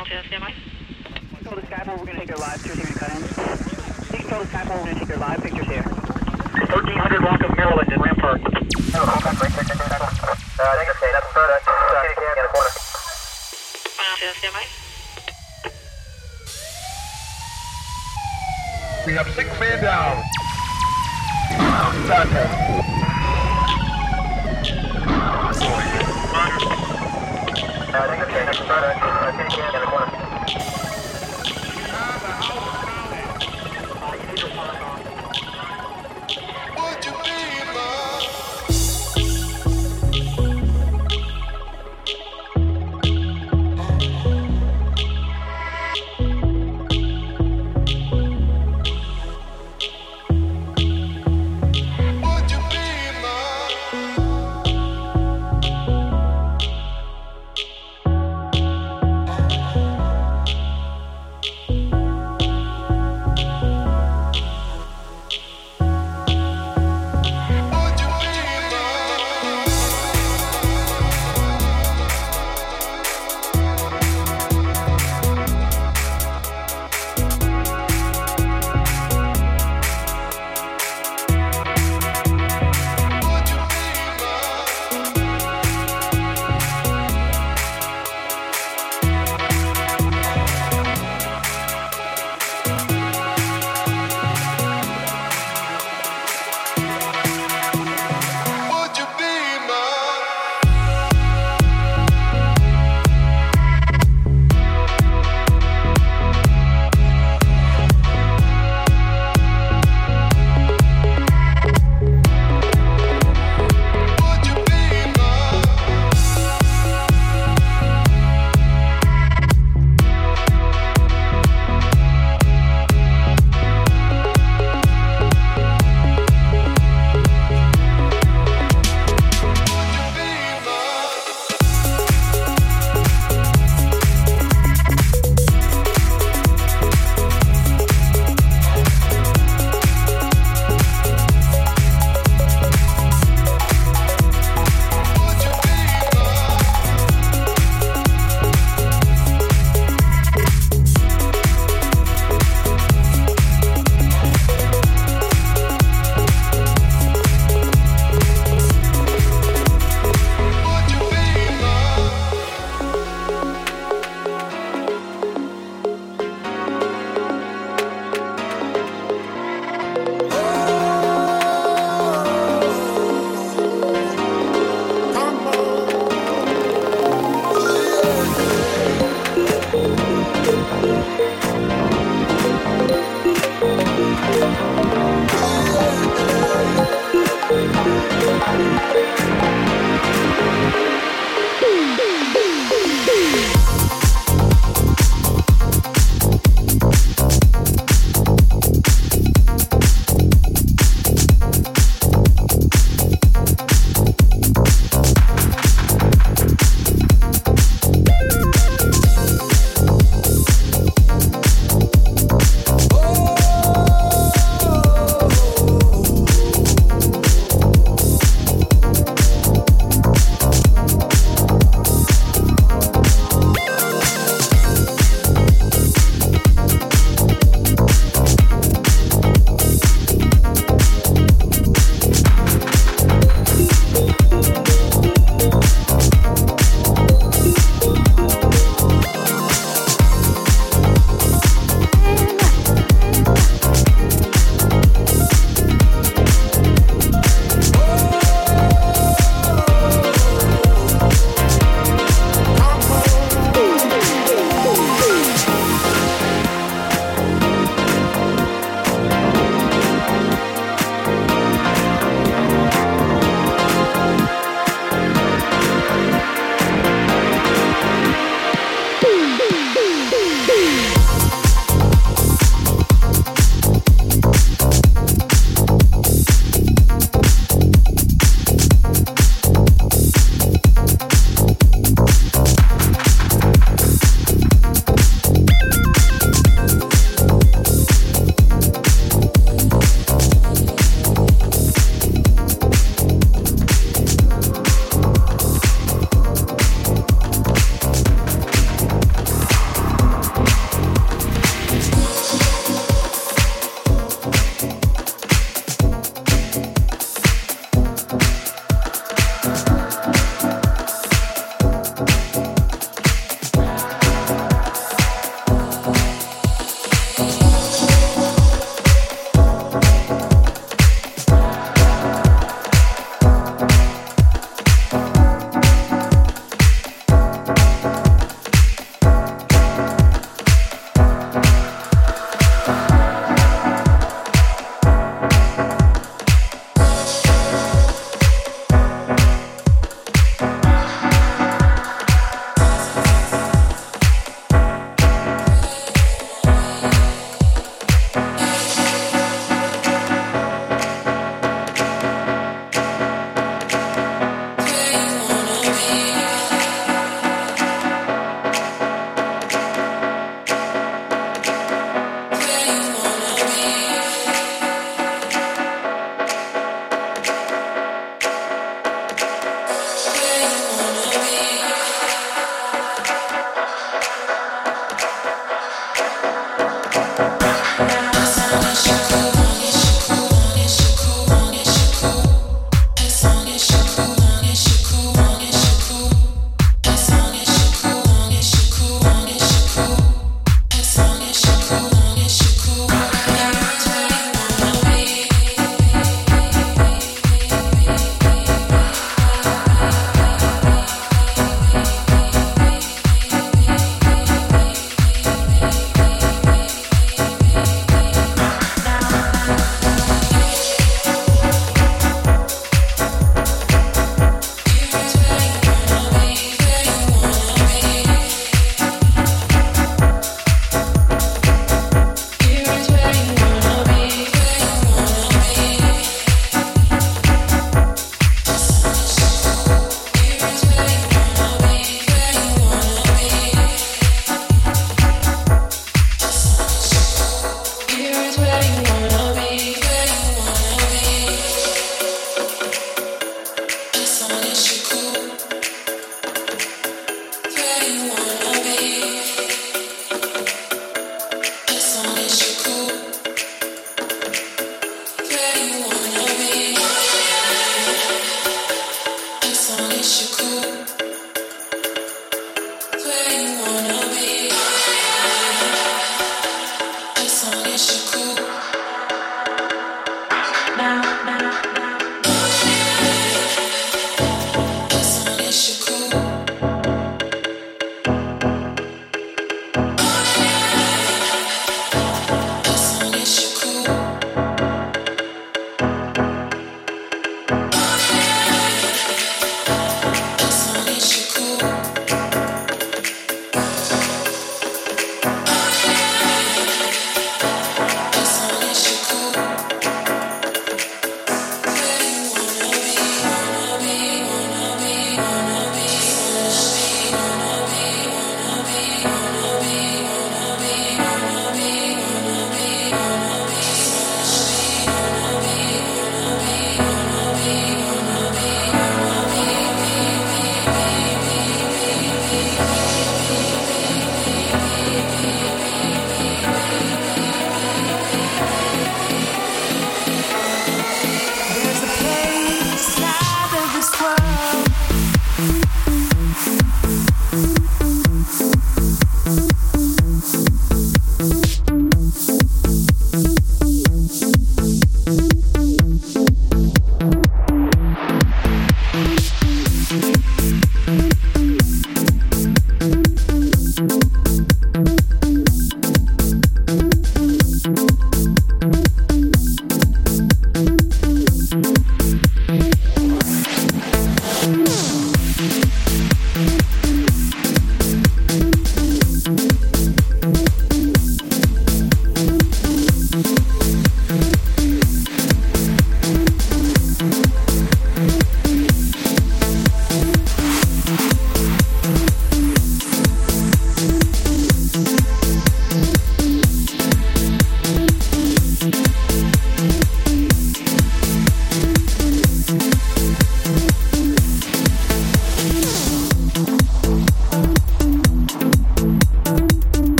LTSCMI. Control the Skyfall, we're gonna take their live pictures here cut in. You control Skyfall, we're gonna take their live pictures here. 1300 block of Maryland in Rampart. LTSCMI. We have six men down. Would you be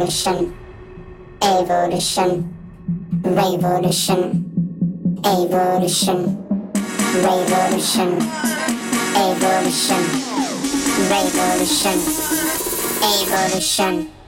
Revolution, evolution, revolution, evolution, revolution, evolution, revolution, evolution.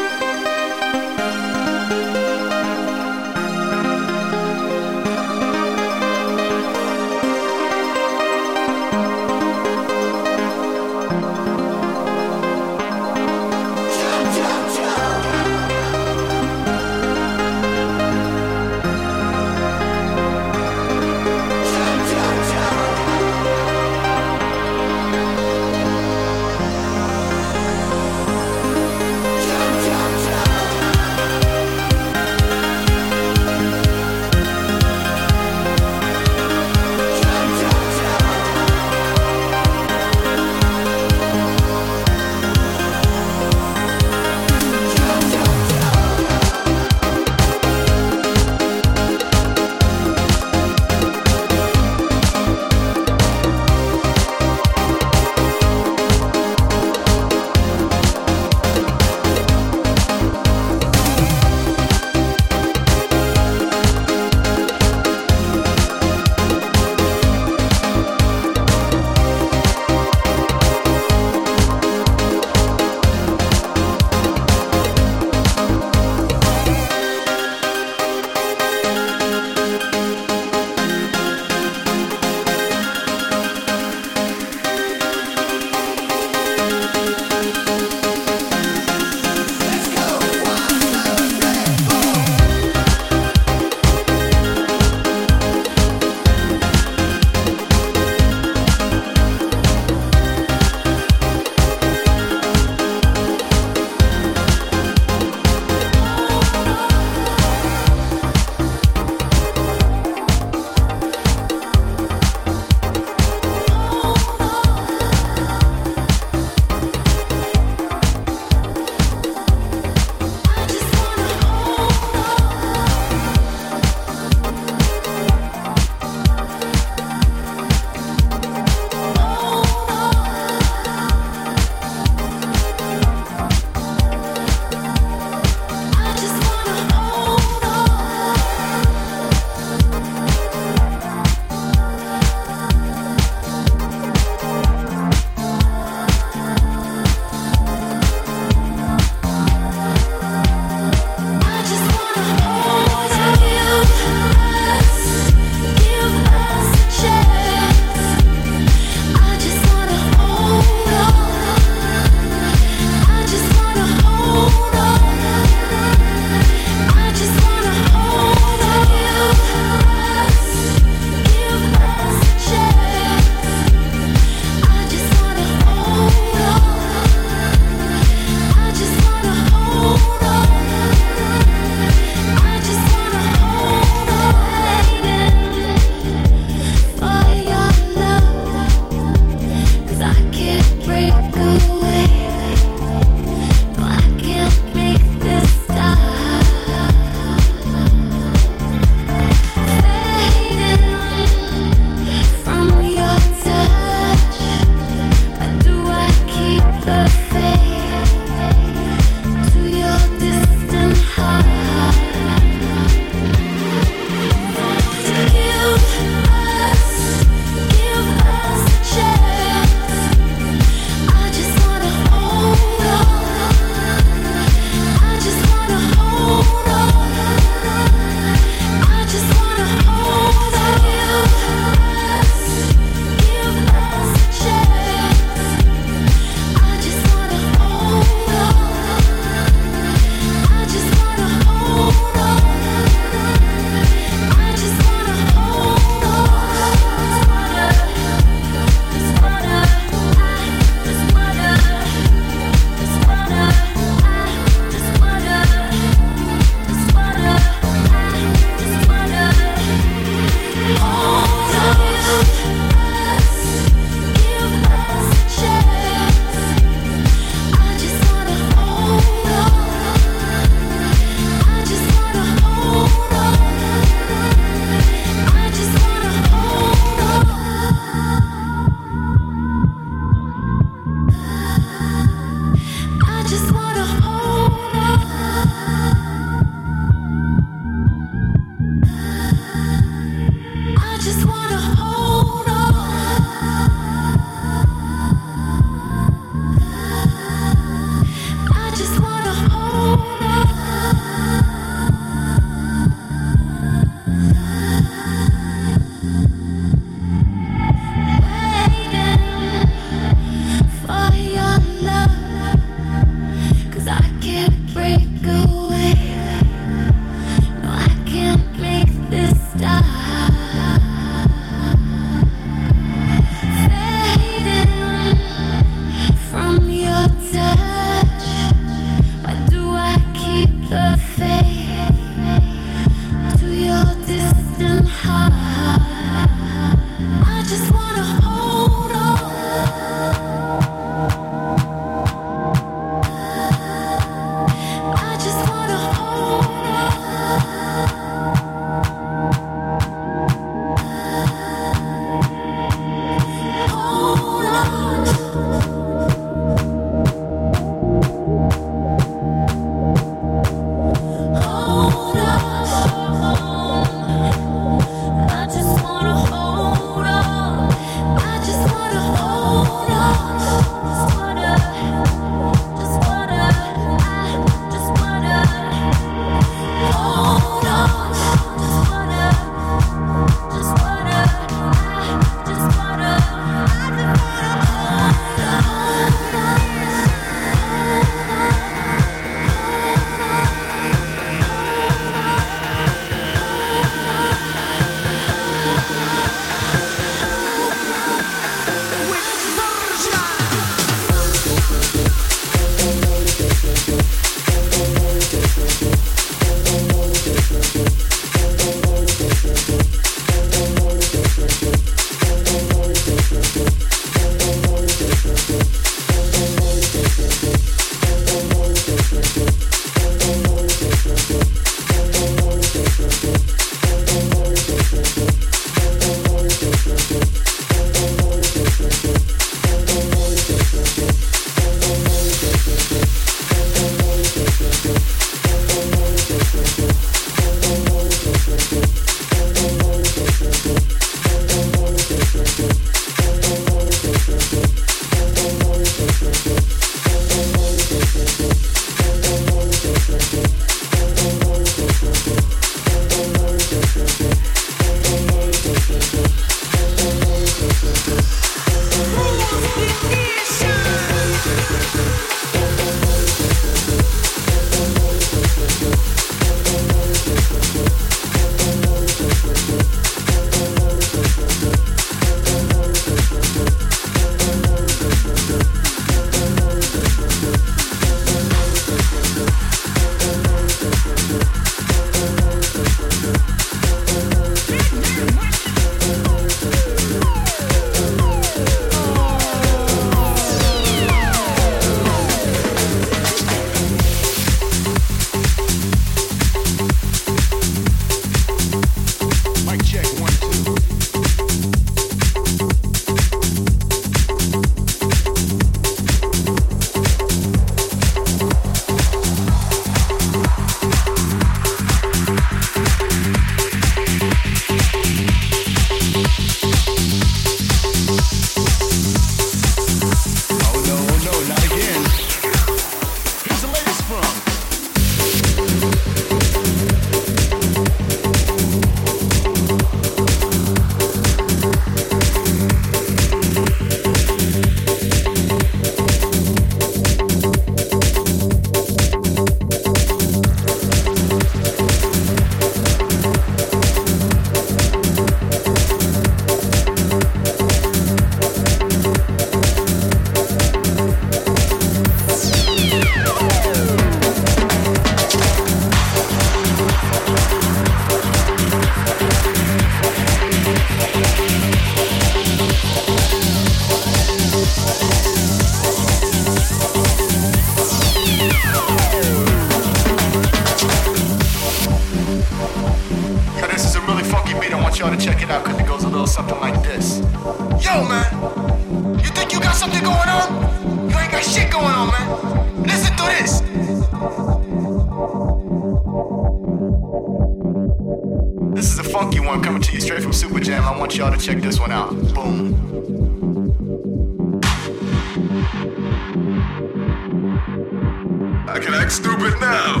I can act stupid now.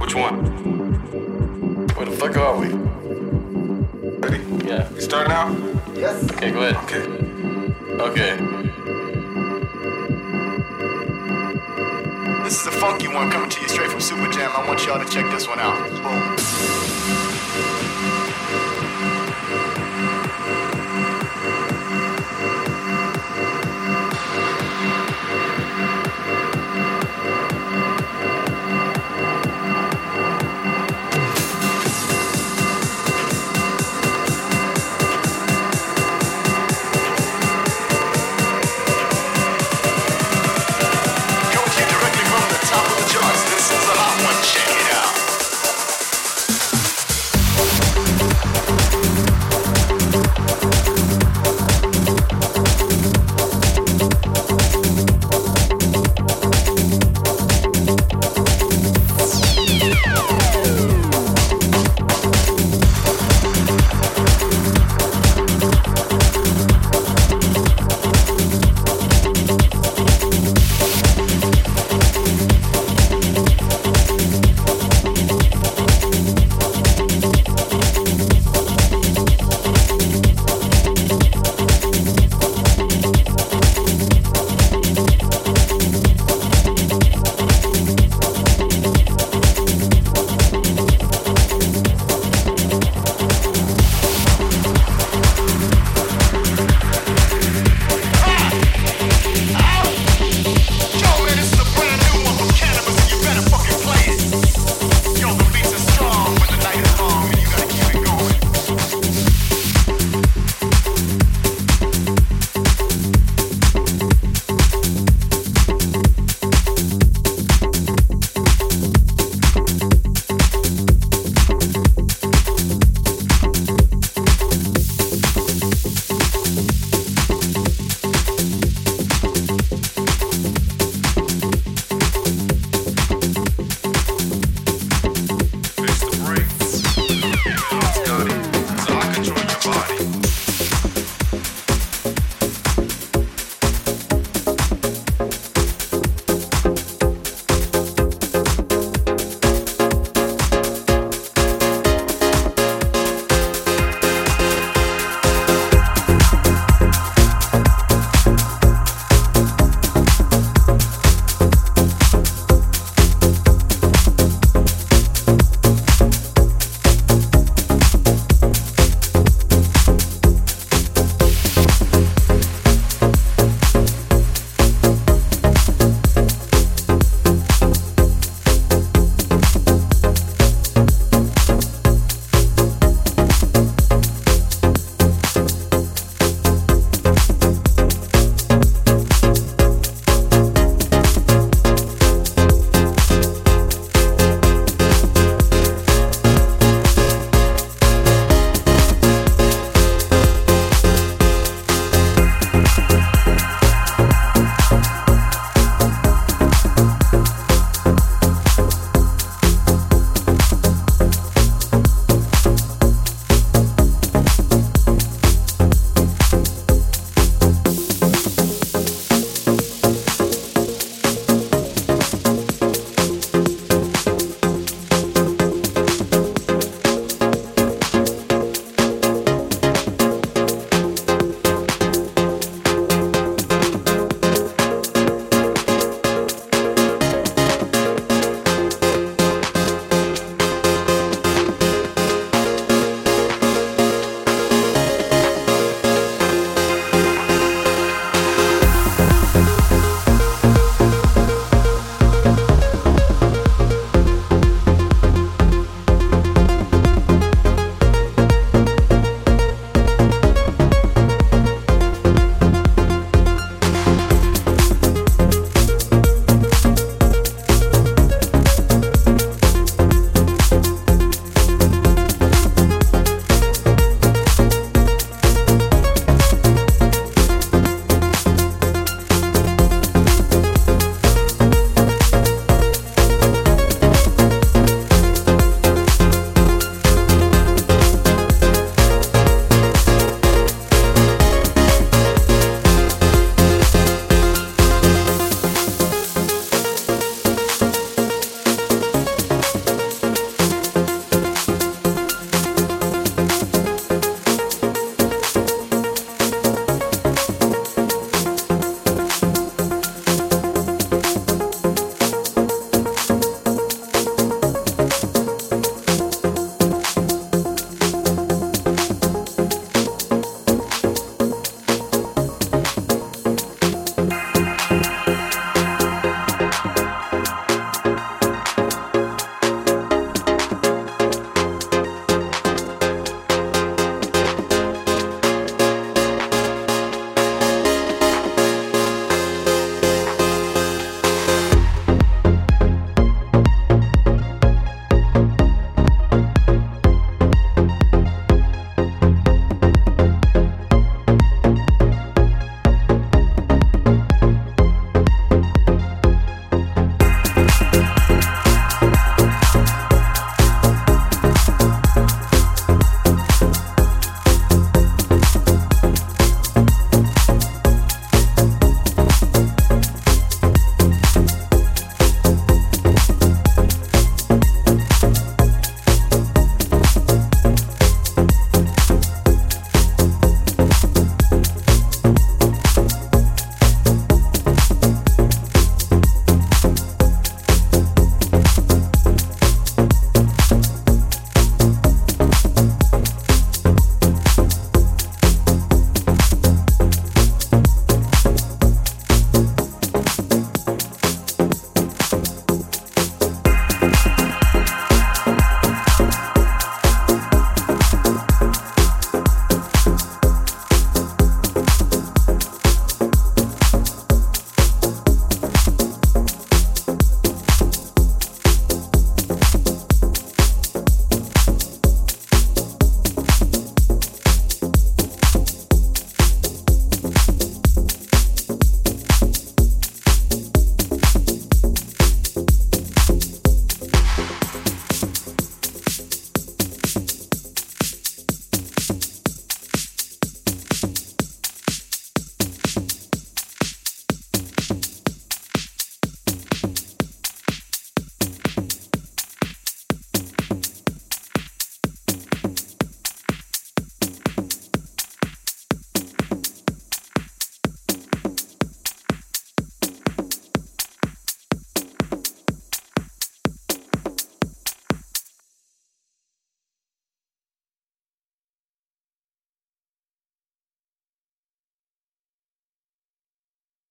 Which one? Where the fuck are we? Ready? Yeah. Starting out? Yes. Okay, go ahead. Okay. Okay. This is a funky one coming to you straight from Super Jam. I want y'all to check this one out. Boom.